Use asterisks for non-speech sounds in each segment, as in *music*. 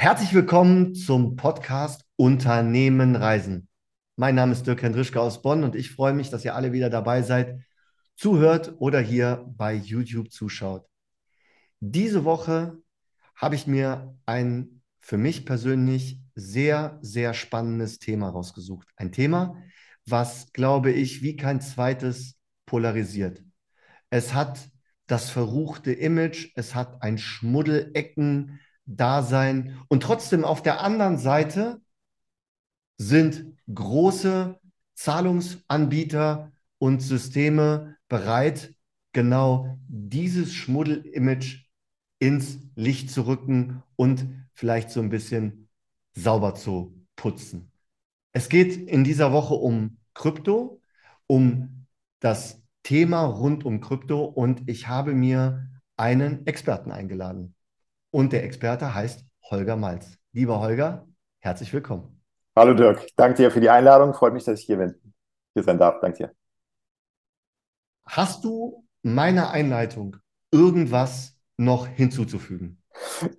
Herzlich willkommen zum Podcast Unternehmen Reisen. Mein Name ist Dirk Hendrischke aus Bonn und ich freue mich, dass ihr alle wieder dabei seid, zuhört oder hier bei YouTube zuschaut. Diese Woche habe ich mir ein für mich persönlich sehr, sehr spannendes Thema rausgesucht. Ein Thema, was, glaube ich, wie kein zweites polarisiert. Es hat das verruchte Image, es hat ein Schmuddelecken, Dasein. Und trotzdem auf der anderen Seite sind große Zahlungsanbieter und Systeme bereit, genau dieses Schmuddel-Image ins Licht zu rücken und vielleicht so ein bisschen sauber zu putzen. Es geht in dieser Woche um Krypto, um das Thema rund um Krypto und ich habe mir einen Experten eingeladen. Und der Experte heißt Holger Malz. Lieber Holger, herzlich willkommen. Hallo Dirk, danke dir für die Einladung. Freut mich, dass ich hier, bin, hier sein darf. Danke dir. Hast du meiner Einleitung irgendwas noch hinzuzufügen?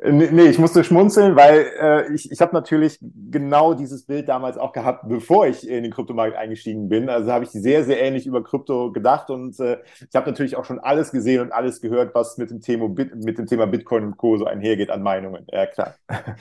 Nee, ich musste schmunzeln, weil äh, ich, ich habe natürlich genau dieses Bild damals auch gehabt, bevor ich in den Kryptomarkt eingestiegen bin. Also habe ich sehr, sehr ähnlich über Krypto gedacht und äh, ich habe natürlich auch schon alles gesehen und alles gehört, was mit dem, Thema, mit dem Thema Bitcoin und Co. so einhergeht an Meinungen. Ja, klar. *laughs*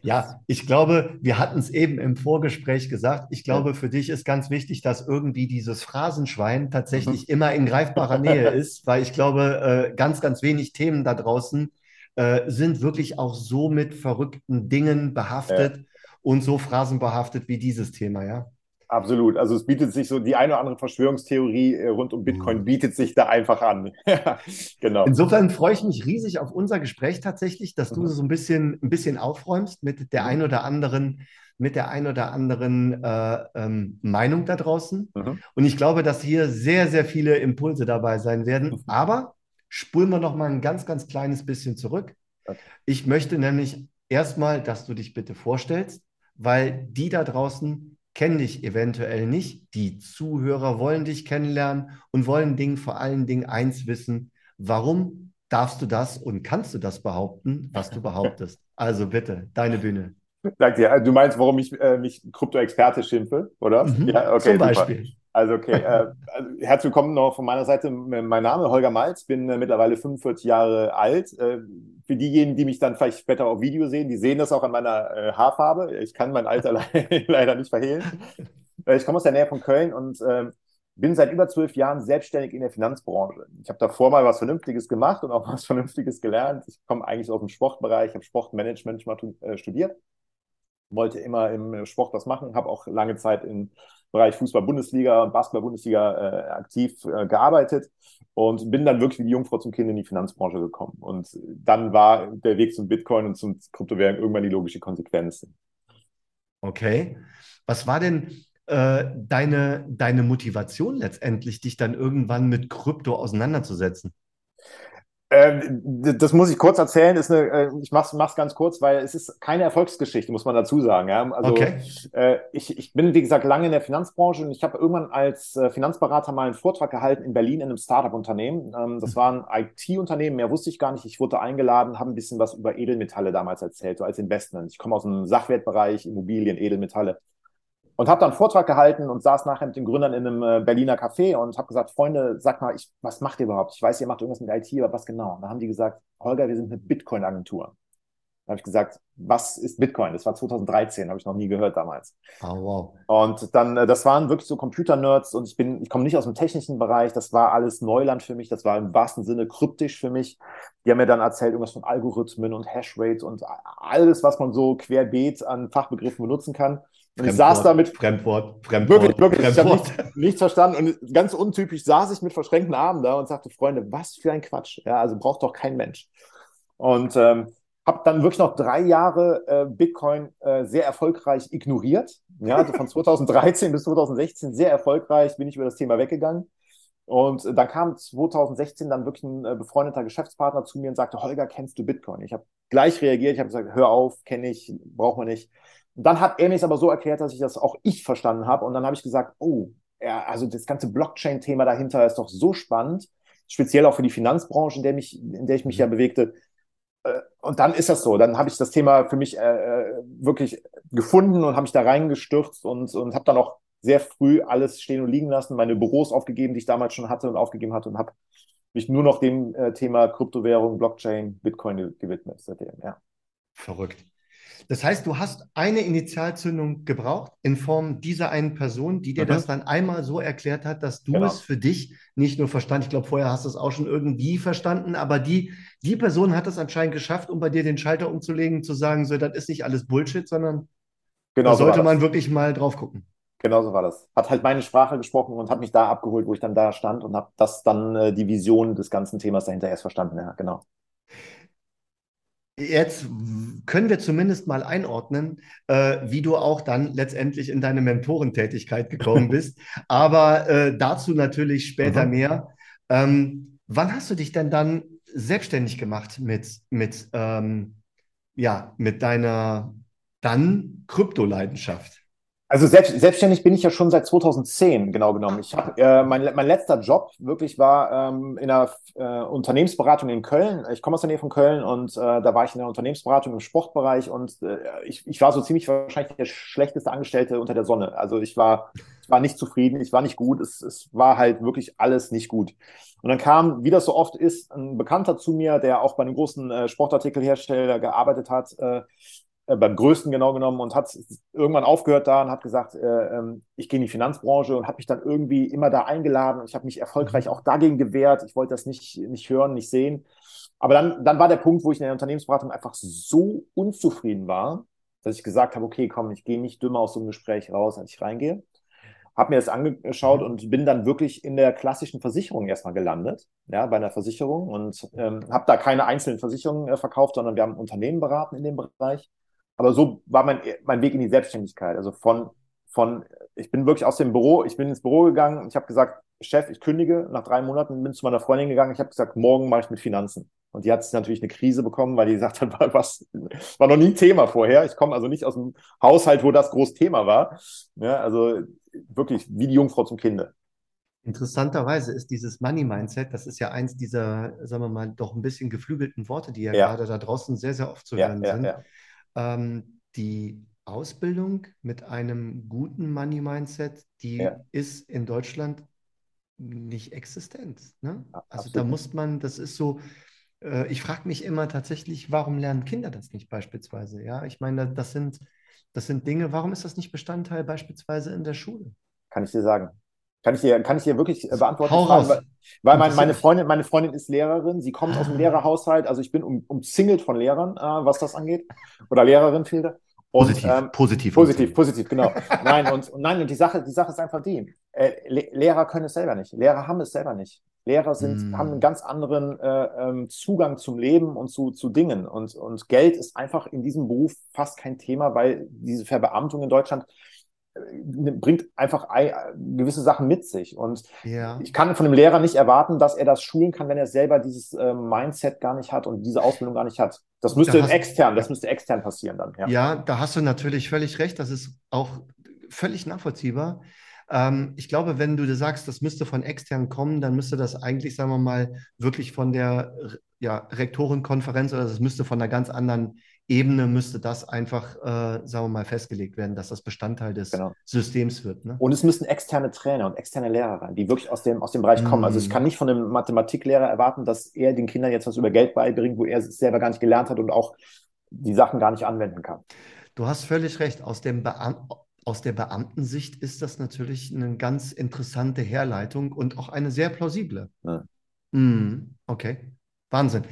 Ja, ich glaube, wir hatten es eben im Vorgespräch gesagt. Ich glaube, ja. für dich ist ganz wichtig, dass irgendwie dieses Phrasenschwein tatsächlich mhm. immer in greifbarer Nähe ist, weil ich glaube, äh, ganz, ganz wenig Themen da draußen äh, sind wirklich auch so mit verrückten Dingen behaftet ja. und so phrasenbehaftet wie dieses Thema, ja. Absolut. Also es bietet sich so, die eine oder andere Verschwörungstheorie äh, rund um Bitcoin mhm. bietet sich da einfach an. *laughs* genau. Insofern freue ich mich riesig auf unser Gespräch tatsächlich, dass du mhm. so ein bisschen, ein bisschen aufräumst mit der mhm. ein oder anderen, mit der ein oder anderen äh, ähm, Meinung da draußen. Mhm. Und ich glaube, dass hier sehr, sehr viele Impulse dabei sein werden. *laughs* Aber spulen wir noch mal ein ganz, ganz kleines bisschen zurück. Okay. Ich möchte nämlich erstmal, dass du dich bitte vorstellst, weil die da draußen kennen dich eventuell nicht. Die Zuhörer wollen dich kennenlernen und wollen Ding, vor allen Dingen eins wissen. Warum darfst du das und kannst du das behaupten, was du behauptest? Also bitte, deine Bühne. Danke dir. Du meinst, warum ich äh, mich Krypto-Experte schimpfe, oder? Mhm, ja, okay. Zum Beispiel. Super. Also okay, äh, also herzlich willkommen noch von meiner Seite. Mein Name ist Holger Malz, bin äh, mittlerweile 45 Jahre alt. Äh, für diejenigen, die mich dann vielleicht später auf Video sehen, die sehen das auch an meiner äh, Haarfarbe. Ich kann mein Alter *laughs* le leider nicht verhehlen. Äh, ich komme aus der Nähe von Köln und ähm, bin seit über zwölf Jahren selbstständig in der Finanzbranche. Ich habe davor mal was Vernünftiges gemacht und auch was *laughs* Vernünftiges gelernt. Ich komme eigentlich aus dem Sportbereich, ich habe Sportmanagement mal äh, studiert, wollte immer im Sport was machen, habe auch lange Zeit in Bereich Fußball-Bundesliga und Basketball-Bundesliga äh, aktiv äh, gearbeitet und bin dann wirklich wie die Jungfrau zum Kind in die Finanzbranche gekommen. Und dann war der Weg zum Bitcoin und zum Kryptowährung irgendwann die logische Konsequenz. Okay. Was war denn äh, deine, deine Motivation letztendlich, dich dann irgendwann mit Krypto auseinanderzusetzen? Ähm, das muss ich kurz erzählen. Ist eine, äh, ich mach's, mach's ganz kurz, weil es ist keine Erfolgsgeschichte, muss man dazu sagen. Ja? Also okay. äh, ich, ich bin, wie gesagt, lange in der Finanzbranche und ich habe irgendwann als äh, Finanzberater mal einen Vortrag gehalten in Berlin in einem Startup-Unternehmen. Ähm, das war ein IT-Unternehmen, mehr wusste ich gar nicht. Ich wurde eingeladen, habe ein bisschen was über Edelmetalle damals erzählt, so als Investment. Ich komme aus dem Sachwertbereich, Immobilien, Edelmetalle. Und habe dann einen Vortrag gehalten und saß nachher mit den Gründern in einem äh, Berliner Café und habe gesagt, Freunde, sag mal, ich, was macht ihr überhaupt? Ich weiß, ihr macht irgendwas mit IT, aber was genau? Und dann haben die gesagt, Holger, wir sind eine Bitcoin-Agentur. Da habe ich gesagt, was ist Bitcoin? Das war 2013, habe ich noch nie gehört damals. Oh, wow. Und dann, äh, das waren wirklich so Computer-Nerds und ich bin, ich komme nicht aus dem technischen Bereich, das war alles Neuland für mich, das war im wahrsten Sinne kryptisch für mich. Die haben mir dann erzählt, irgendwas von Algorithmen und Hashrate und alles, was man so querbeet an Fachbegriffen benutzen kann. Und ich saß da mit. Fremdwort, Fremdwort. Wirklich, wirklich. Fremdwort. Ich habe nichts, nichts, verstanden. Und ganz untypisch saß ich mit verschränkten Armen da und sagte, Freunde, was für ein Quatsch. Ja, also braucht doch kein Mensch. Und ähm, habe dann wirklich noch drei Jahre äh, Bitcoin äh, sehr erfolgreich ignoriert. Ja, also von *laughs* 2013 bis 2016 sehr erfolgreich bin ich über das Thema weggegangen. Und dann kam 2016 dann wirklich ein äh, befreundeter Geschäftspartner zu mir und sagte, Holger, kennst du Bitcoin? Ich habe gleich reagiert, ich habe gesagt, hör auf, kenne ich, braucht man nicht. Dann hat er mir es aber so erklärt, dass ich das auch ich verstanden habe. Und dann habe ich gesagt, oh, ja, also das ganze Blockchain-Thema dahinter ist doch so spannend, speziell auch für die Finanzbranche, in der, mich, in der ich mich ja mhm. bewegte. äh, und dann ist das so. Dann habe ich das Thema für mich äh, wirklich gefunden und habe mich da reingestürzt und, und habe dann auch sehr früh alles stehen und liegen lassen, meine Büros aufgegeben, die ich damals schon hatte und aufgegeben hatte und habe mich nur noch dem äh, Thema Kryptowährung, Blockchain, Bitcoin gewidmet seitdem, ja. Verrückt. Das heißt, du hast eine Initialzündung gebraucht in Form dieser einen Person, die dir mhm. das dann einmal so erklärt hat, dass du genau. es für dich nicht nur verstanden, ich glaube, vorher hast du es auch schon irgendwie verstanden, aber die, die Person hat es anscheinend geschafft, um bei dir den Schalter umzulegen, zu sagen, so, das ist nicht alles Bullshit, sondern genau da sollte man wirklich mal drauf gucken. Genau so war das. Hat halt meine Sprache gesprochen und hat mich da abgeholt, wo ich dann da stand und habe das dann äh, die Vision des ganzen Themas dahinter erst verstanden. Ja, genau. Jetzt können wir zumindest mal einordnen, äh, wie du auch dann letztendlich in deine Mentorentätigkeit gekommen *laughs* bist. Aber äh, dazu natürlich später mhm. mehr. Ähm, wann hast du dich denn dann selbstständig gemacht mit, mit, ähm, ja, mit deiner dann Kryptoleidenschaft? Also selbst, selbstständig bin ich ja schon seit 2010, genau genommen. Ich habe äh, mein, mein letzter Job wirklich war ähm, in einer äh, Unternehmensberatung in Köln. Ich komme aus der Nähe von Köln und äh, da war ich in der Unternehmensberatung im Sportbereich und äh, ich, ich war so ziemlich wahrscheinlich der schlechteste Angestellte unter der Sonne. Also ich war, ich war nicht zufrieden, ich war nicht gut, es, es war halt wirklich alles nicht gut. Und dann kam, wie das so oft ist, ein Bekannter zu mir, der auch bei einem großen äh, Sportartikelhersteller gearbeitet hat, äh, beim größten genau genommen und hat irgendwann aufgehört da und hat gesagt, äh, ähm, ich gehe in die Finanzbranche und habe mich dann irgendwie immer da eingeladen und ich habe mich erfolgreich auch dagegen gewehrt. Ich wollte das nicht, nicht hören, nicht sehen. Aber dann, dann war der Punkt, wo ich in der Unternehmensberatung einfach so unzufrieden war, dass ich gesagt habe, okay, komm, ich gehe nicht dümmer aus so einem Gespräch raus, als ich reingehe. Habe mir das angeschaut mhm. und bin dann wirklich in der klassischen Versicherung erstmal gelandet, ja, bei einer Versicherung und ähm, habe da keine einzelnen Versicherungen äh, verkauft, sondern wir haben Unternehmen beraten in dem Bereich aber so war mein, mein Weg in die Selbstständigkeit. Also von, von, ich bin wirklich aus dem Büro, ich bin ins Büro gegangen, ich habe gesagt, Chef, ich kündige. Nach drei Monaten bin zu meiner Freundin gegangen. Ich habe gesagt, morgen mache ich mit Finanzen. Und die hat natürlich eine Krise bekommen, weil die gesagt hat, *laughs* was war noch nie Thema vorher. Ich komme also nicht aus dem Haushalt, wo das groß Thema war. Ja, also wirklich wie die Jungfrau zum Kinde. Interessanterweise ist dieses Money-Mindset, das ist ja eins dieser, sagen wir mal, doch ein bisschen geflügelten Worte, die ja, ja. gerade da draußen sehr, sehr oft zu hören ja, sind. Ähm, die Ausbildung mit einem guten Money-Mindset, die ja. ist in Deutschland nicht existent. Ne? Also da muss man, das ist so, äh, ich frage mich immer tatsächlich, warum lernen Kinder das nicht beispielsweise? Ja, ich meine, das sind, das sind Dinge, warum ist das nicht Bestandteil beispielsweise in der Schule? Kann ich dir sagen. Kann ich dir, kann ich dir wirklich äh, beantworten? Hau raus. Weil, mein, meine, Freundin, meine Freundin ist Lehrerin, sie kommt aus dem ah. Lehrerhaushalt, also ich bin um, umzingelt von Lehrern, äh, was das angeht. Oder Lehrerin fehlte. Und, positiv, ähm, positiv. Positiv, positiv, genau. nein, und, und, nein, und die Sache, die Sache ist einfach die. Äh, Le Lehrer können es selber nicht. Lehrer haben es selber nicht. Lehrer sind, mm. haben einen ganz anderen äh, ähm, Zugang zum Leben und zu, zu Dingen. Und, und Geld ist einfach in diesem Beruf fast kein Thema, weil diese Verbeamtung in Deutschland bringt einfach gewisse Sachen mit sich. Und ja. ich kann von dem Lehrer nicht erwarten, dass er das schulen kann, wenn er selber dieses äh, Mindset gar nicht hat und diese Ausbildung gar nicht hat. Das müsste da extern, das müsste extern passieren dann. Ja. ja, da hast du natürlich völlig recht. Das ist auch völlig nachvollziehbar. Ähm, ich glaube, wenn du sagst, das müsste von extern kommen, dann müsste das eigentlich, sagen wir mal, wirklich von der ja, Rektorenkonferenz oder das müsste von einer ganz anderen Ebene müsste das einfach, äh, sagen wir mal, festgelegt werden, dass das Bestandteil des genau. Systems wird. Ne? Und es müssen externe Trainer und externe Lehrer rein, die wirklich aus dem, aus dem Bereich kommen. Mm. Also ich mm. kann nicht von einem Mathematiklehrer erwarten, dass er den Kindern jetzt was über Geld beibringt, wo er es selber gar nicht gelernt hat und auch die Sachen gar nicht anwenden kann. Du hast völlig recht. Aus, dem Beam aus der Beamtensicht ist das natürlich eine ganz interessante Herleitung und auch eine sehr plausible. Ja. Mm. Okay, Wahnsinn.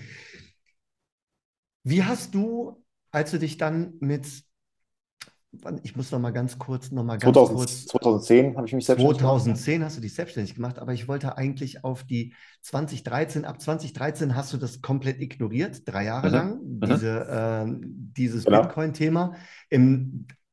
Wie hast du als du dich dann mit, ich muss noch mal ganz kurz, noch mal ganz 2000, kurz. 2010 habe ich mich selbstständig 2010 gemacht. hast du dich selbstständig gemacht, aber ich wollte eigentlich auf die 2013, ab 2013 hast du das komplett ignoriert, drei Jahre mhm. lang, mhm. diese, äh, dieses genau. Bitcoin-Thema.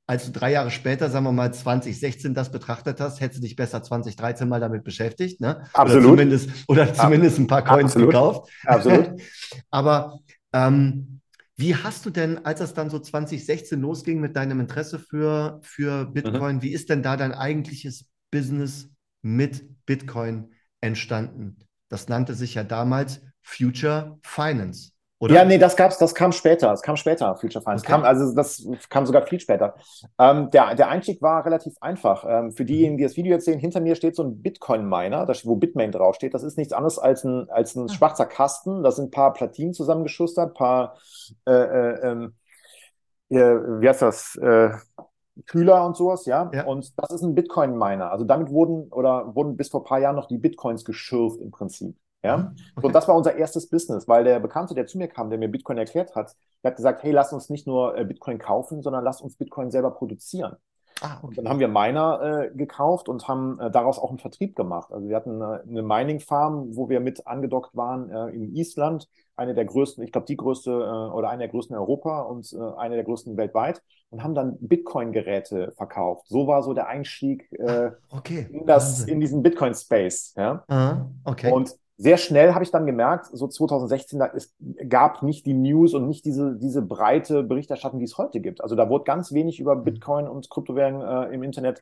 als du drei Jahre später, sagen wir mal 2016, das betrachtet hast, hättest du dich besser 2013 mal damit beschäftigt, ne? Absolut. Oder zumindest, oder zumindest ein paar Coins Absolut. gekauft. Absolut. *laughs* aber ähm, wie hast du denn, als das dann so 2016 losging mit deinem Interesse für, für Bitcoin, mhm. wie ist denn da dein eigentliches Business mit Bitcoin entstanden? Das nannte sich ja damals Future Finance. Oder? Ja, nee, das gab's, das kam später. Das kam später, Future Finance. Okay. Kam, also das kam sogar viel später. Ähm, der, der Einstieg war relativ einfach. Ähm, für diejenigen, die das Video jetzt sehen, hinter mir steht so ein Bitcoin-Miner, wo Bitmain draufsteht. Das ist nichts anderes als ein, als ein ah. schwarzer Kasten. Da sind ein paar Platinen zusammengeschustert, ein paar äh, äh, ähm, äh, wie heißt das? Äh, Kühler und sowas, ja? ja. Und das ist ein Bitcoin-Miner. Also damit wurden oder wurden bis vor ein paar Jahren noch die Bitcoins geschürft im Prinzip. Ja? Okay. So, das war unser erstes Business, weil der Bekannte, der zu mir kam, der mir Bitcoin erklärt hat, der hat gesagt, hey, lass uns nicht nur äh, Bitcoin kaufen, sondern lass uns Bitcoin selber produzieren. Ah, okay. Dann haben wir Miner äh, gekauft und haben äh, daraus auch einen Vertrieb gemacht. Also wir hatten äh, eine Mining-Farm, wo wir mit angedockt waren äh, in Island, eine der größten, ich glaube die größte äh, oder eine der größten in Europa und eine der größten weltweit und haben dann Bitcoin-Geräte verkauft. So war so der Einstieg äh, okay. in, das, in diesen Bitcoin-Space. Ja? Uh, okay. Und sehr schnell habe ich dann gemerkt, so 2016, da, es gab nicht die News und nicht diese, diese breite Berichterstattung, die es heute gibt. Also da wurde ganz wenig über mhm. Bitcoin und Kryptowährungen äh, im Internet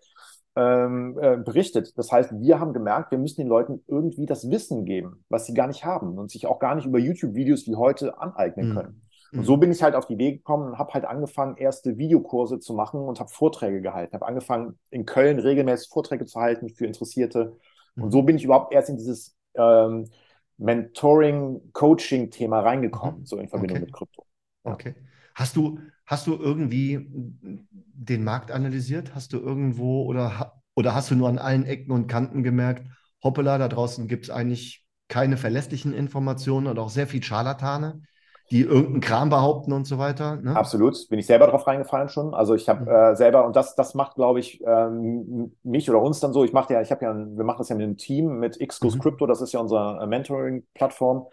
ähm, äh, berichtet. Das heißt, wir haben gemerkt, wir müssen den Leuten irgendwie das Wissen geben, was sie gar nicht haben und sich auch gar nicht über YouTube-Videos wie heute aneignen mhm. können. Und so bin ich halt auf die Idee gekommen und habe halt angefangen, erste Videokurse zu machen und habe Vorträge gehalten. Habe angefangen, in Köln regelmäßig Vorträge zu halten für Interessierte. Und mhm. so bin ich überhaupt erst in dieses ähm, Mentoring-Coaching-Thema reingekommen, mhm. so in Verbindung okay. mit Krypto. Ja. Okay. Hast du, hast du irgendwie den Markt analysiert? Hast du irgendwo oder, oder hast du nur an allen Ecken und Kanten gemerkt, hoppala, da draußen gibt es eigentlich keine verlässlichen Informationen und auch sehr viel Scharlatane? Die irgendeinen Kram behaupten und so weiter. Ne? Absolut, bin ich selber drauf reingefallen schon. Also ich habe mhm. äh, selber, und das, das macht, glaube ich, ähm, mich oder uns dann so, ich mache ja, ich habe ja, wir machen das ja mit einem Team, mit Xcos mhm. Crypto, das ist ja unsere äh, Mentoring-Plattform,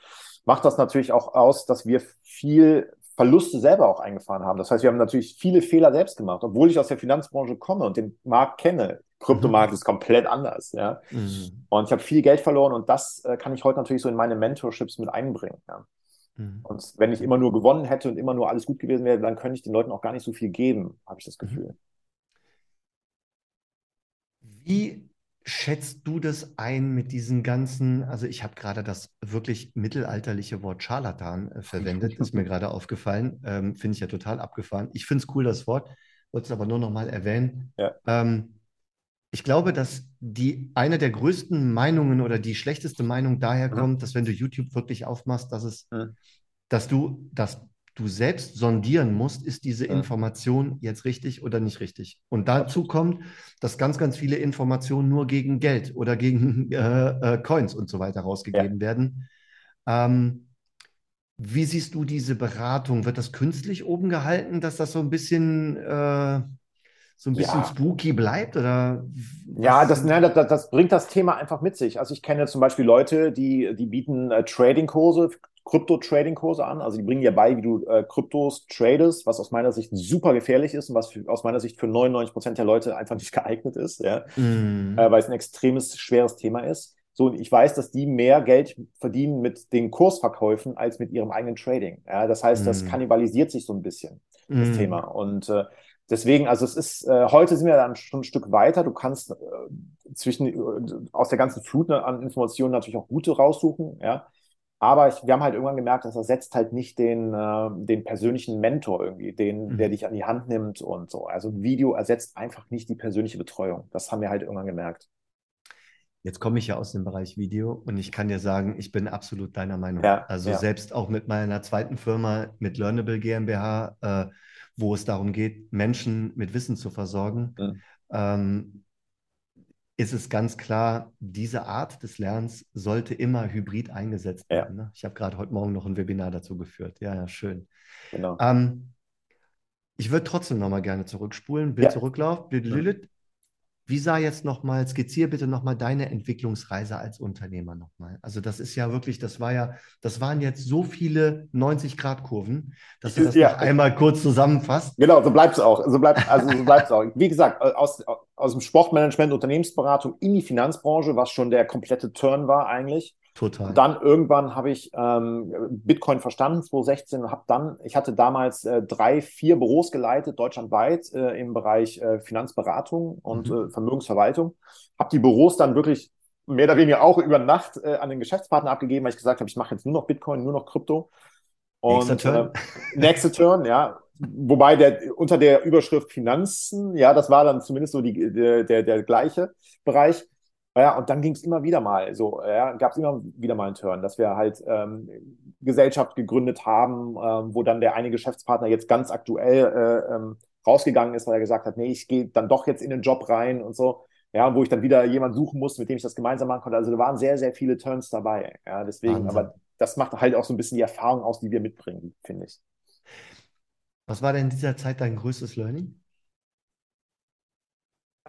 macht das natürlich auch aus, dass wir viel Verluste selber auch eingefahren haben. Das heißt, wir haben natürlich viele Fehler selbst gemacht, obwohl ich aus der Finanzbranche komme und den Markt kenne. Kryptomarkt mhm. ist komplett anders, ja. Mhm. Und ich habe viel Geld verloren und das äh, kann ich heute natürlich so in meine Mentorships mit einbringen. Ja. Mhm. Und wenn ich immer nur gewonnen hätte und immer nur alles gut gewesen wäre, dann könnte ich den Leuten auch gar nicht so viel geben, habe ich das mhm. Gefühl. Wie schätzt du das ein mit diesen ganzen, also ich habe gerade das wirklich mittelalterliche Wort Scharlatan äh, verwendet, ist mir *laughs* gerade aufgefallen, ähm, finde ich ja total abgefahren. Ich finde es cool, das Wort, wollte es aber nur noch mal erwähnen. Ja. Ähm, ich glaube, dass die eine der größten Meinungen oder die schlechteste Meinung daher kommt, dass wenn du YouTube wirklich aufmachst, dass es, mhm. dass du, dass du selbst sondieren musst, ist diese mhm. Information jetzt richtig oder nicht richtig. Und dazu kommt, dass ganz, ganz viele Informationen nur gegen Geld oder gegen *laughs* äh, äh, Coins und so weiter rausgegeben ja. werden. Ähm, wie siehst du diese Beratung? Wird das künstlich oben gehalten, dass das so ein bisschen äh, so ein bisschen ja. spooky bleibt? Oder ja, das, ne, das, das, bringt das Thema einfach mit sich. Also ich kenne zum Beispiel Leute, die, die bieten äh, Trading-Kurse, Krypto-Trading-Kurse an. Also die bringen dir bei, wie du äh, Kryptos tradest, was aus meiner Sicht super gefährlich ist und was für, aus meiner Sicht für 99 Prozent der Leute einfach nicht *laughs* geeignet ist, ja? Mm. Äh, weil es ein extremes, schweres Thema ist. So, und ich weiß, dass die mehr Geld verdienen mit den Kursverkäufen als mit ihrem eigenen Trading. Ja, das heißt, das mm. kannibalisiert sich so ein bisschen, das mm. Thema. Und äh, Deswegen, also es ist, äh, heute sind wir dann schon ein Stück weiter. Du kannst äh, zwischen, äh, aus der ganzen Flut an Informationen natürlich auch gute raussuchen, ja. Aber ich, wir haben halt irgendwann gemerkt, das ersetzt halt nicht den, äh, den persönlichen Mentor irgendwie, den, mhm. der dich an die Hand nimmt und so. Also Video ersetzt einfach nicht die persönliche Betreuung. Das haben wir halt irgendwann gemerkt. Jetzt komme ich ja aus dem Bereich Video und ich kann dir sagen, ich bin absolut deiner Meinung. Ja, also ja. selbst auch mit meiner zweiten Firma, mit Learnable GmbH, äh, wo es darum geht, Menschen mit Wissen zu versorgen, mhm. ähm, ist es ganz klar, diese Art des Lernens sollte immer hybrid eingesetzt werden. Ja. Ne? Ich habe gerade heute Morgen noch ein Webinar dazu geführt. Ja, ja, schön. Genau. Ähm, ich würde trotzdem noch mal gerne zurückspulen, Bild ja. zurücklauf, Bild Lilith. Wie sah jetzt nochmal, skizziere bitte nochmal deine Entwicklungsreise als Unternehmer nochmal. Also das ist ja wirklich, das war ja, das waren jetzt so viele 90-Grad-Kurven, dass du das ja. einmal kurz zusammenfasst. Genau, so bleibt es auch. So bleibt also so bleibt's auch. Wie gesagt, aus, aus dem Sportmanagement, Unternehmensberatung in die Finanzbranche, was schon der komplette Turn war eigentlich. Total. Und dann irgendwann habe ich ähm, Bitcoin verstanden, 2016, und habe dann, ich hatte damals äh, drei, vier Büros geleitet, deutschlandweit äh, im Bereich äh, Finanzberatung und mhm. Äh, Vermögensverwaltung. Habe die Büros dann wirklich mehr oder weniger auch über Nacht äh, an den Geschäftspartner abgegeben, weil ich gesagt habe, ich mache jetzt nur noch Bitcoin, nur noch Krypto. Und, nächster Turn. Äh, nächste Turn, ja. Wobei der unter der Überschrift Finanzen, ja, das war dann zumindest so die, der, der, der gleiche Bereich. Ja, und dann ging es immer wieder mal so, ja, gab es immer wieder mal einen Turn, dass wir halt ähm, Gesellschaft gegründet haben, ähm, wo dann der eine Geschäftspartner jetzt ganz aktuell äh, ähm, rausgegangen ist, weil er gesagt hat, nee, ich gehe dann doch jetzt in den Job rein und so. Ja, wo ich dann wieder jemanden suchen musste, mit dem ich das gemeinsam machen konnte. Also da waren sehr, sehr viele Turns dabei. Ja, deswegen, Wahnsinn. aber das macht halt auch so ein bisschen die Erfahrung aus, die wir mitbringen, finde ich. Was war denn in dieser Zeit dein größtes Learning?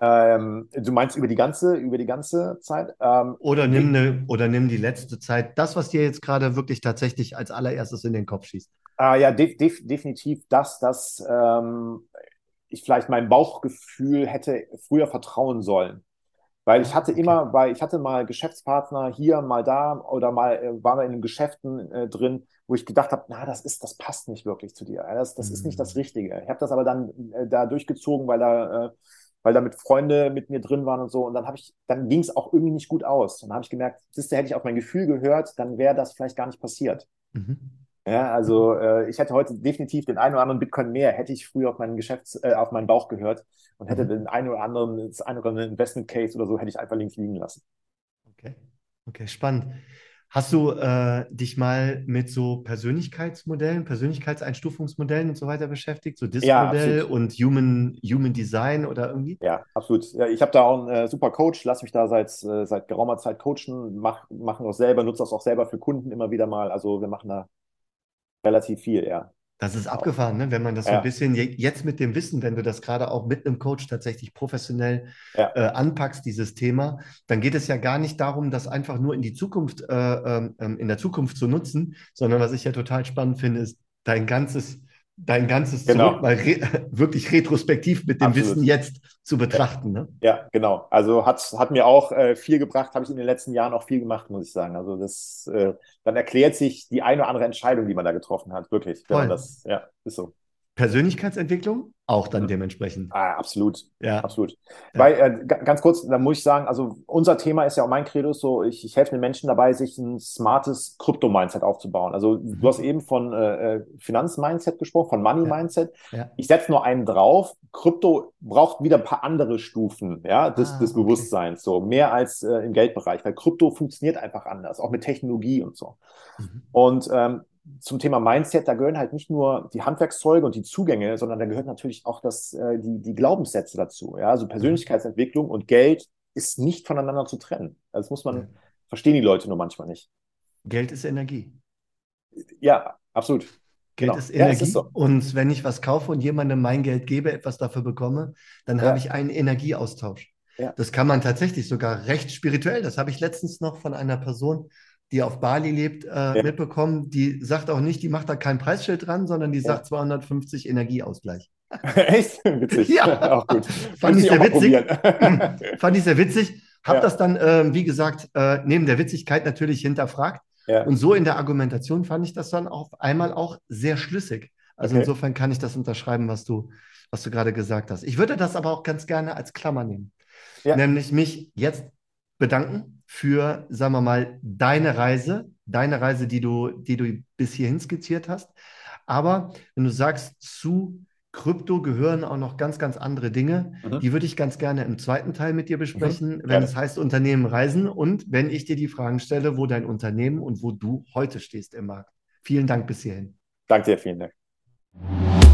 Ähm, du meinst über die ganze, über die ganze Zeit? Ähm, oder, nimm eine, oder nimm die letzte Zeit, das, was dir jetzt gerade wirklich tatsächlich als allererstes in den Kopf schießt. Äh, ja, def def definitiv das, dass ähm, ich vielleicht meinem Bauchgefühl hätte früher vertrauen sollen. Weil ich ah, hatte okay. immer, weil ich hatte mal Geschäftspartner hier, mal da oder mal äh, waren wir in den Geschäften äh, drin, wo ich gedacht habe, na, das ist, das passt nicht wirklich zu dir. Das, das mhm. ist nicht das mhm. Richtige. Ich habe das aber dann äh, da durchgezogen, weil da, äh, weil da mit Freunde mit mir drin waren und so. Und dann habe ich, dann ging es auch irgendwie nicht gut aus. Und dann habe ich gemerkt, siehst du, hätte ich auf mein Gefühl gehört, dann wäre das vielleicht gar nicht passiert. Mhm. Ja, also äh, ich hätte heute definitiv den einen oder anderen Bitcoin mehr, hätte ich früher auf meinen Geschäfts, äh, auf meinen Bauch gehört und hätte mhm. den einen oder anderen, das eine oder andere Investment Case oder so, hätte ich einfach links liegen lassen. Okay, okay, spannend. Hast du äh, dich mal mit so Persönlichkeitsmodellen, Persönlichkeitseinstufungsmodellen und so weiter beschäftigt? So DISC-Modell ja, und Human, Human Design oder irgendwie? Ja, absolut. Ja, ich habe da auch einen äh, super Coach, lass mich da seit, äh, seit geraumer Zeit coachen, mach, machen das selber, nutze das auch selber für Kunden immer wieder mal. Also wir machen da relativ viel, ja. Das ist abgefahren, ne? wenn man das ja. so ein bisschen jetzt mit dem Wissen, wenn du das gerade auch mit einem Coach tatsächlich professionell ja. äh, anpackst, dieses Thema, dann geht es ja gar nicht darum, das einfach nur in die Zukunft, äh, ähm, ähm in der Zukunft zu nutzen, sondern was ich ja total spannend finde, ist dein ganzes dein ganzes genau. Zurück mal re *laughs* wirklich retrospektiv mit dem Absolut. Wissen jetzt zu betrachten. Ja, ne? ja genau. Also hat, hat mir auch äh, viel gebracht, habe ich in den letzten Jahren auch viel gemacht, muss ich sagen. Also das, äh, dann erklärt sich die eine oder andere Entscheidung, die man da getroffen hat, wirklich. Das, ja, ist so. Persönlichkeitsentwicklung auch dann dementsprechend. Ah, absolut. Ja. Absolut. Ja. Weil, äh, ganz kurz, da muss ich sagen, also unser Thema ist ja auch mein Credo so, ich, ich helfe den Menschen dabei, sich ein smartes Krypto-Mindset aufzubauen. Also mhm. du hast eben von äh, äh Finanz-Mindset gesprochen, von Money-Mindset. Ja. Ja. Ich setze nur einen drauf. Krypto braucht wieder ein paar andere Stufen ja, des, ah, des Bewusstseins, so mehr als äh, im Geldbereich, weil Krypto funktioniert einfach anders, auch mit Technologie und so. Mhm. Und ähm, zum Thema Mindset, da gehören halt nicht nur die Handwerkszeuge und die Zugänge, sondern da gehört natürlich auch das, äh, die, die Glaubenssätze dazu. Ja? Also Persönlichkeitsentwicklung und Geld ist nicht voneinander zu trennen. Das muss man, ja. verstehen die Leute nur manchmal nicht. Geld ist Energie. Ja, absolut. Geld genau. ist Energie. Ja, ist so. Und wenn ich was kaufe und jemandem mein Geld gebe, etwas dafür bekomme, dann ja. habe ich einen Energieaustausch. Ja. Das kann man tatsächlich sogar recht spirituell. Das habe ich letztens noch von einer Person die auf Bali lebt, äh, ja. mitbekommen. Die sagt auch nicht, die macht da kein Preisschild dran, sondern die sagt 250 Energieausgleich. *laughs* Echt? Witzig. Ja, *laughs* auch gut. Fand ich, sehr witzig. *laughs* Fand ich sehr witzig. Hab ja. das dann, äh, wie gesagt, äh, neben der Witzigkeit natürlich hinterfragt. Und so in der Argumentation fand ich das dann auf einmal auch sehr schlüssig. Also okay. insofern kann ich das unterschreiben, was du, was du gerade gesagt hast. Ich würde das aber auch ganz gerne als Klammer nehmen. Nämlich mich jetzt bedanken für, sagen wir mal, deine Reise, deine Reise, die du, die du bis hierhin skizziert hast. Aber wenn du sagst, zu Krypto gehören auch noch ganz, ganz andere Dinge. Mhm. Die würde ich ganz gerne im zweiten Teil mit dir besprechen, mhm. wenn es heißt Unternehmen reisen und wenn ich dir die Fragen stelle, wo dein Unternehmen und wo du heute stehst im Markt. Vielen Dank bis hierhin. Danke dir, vielen Dank.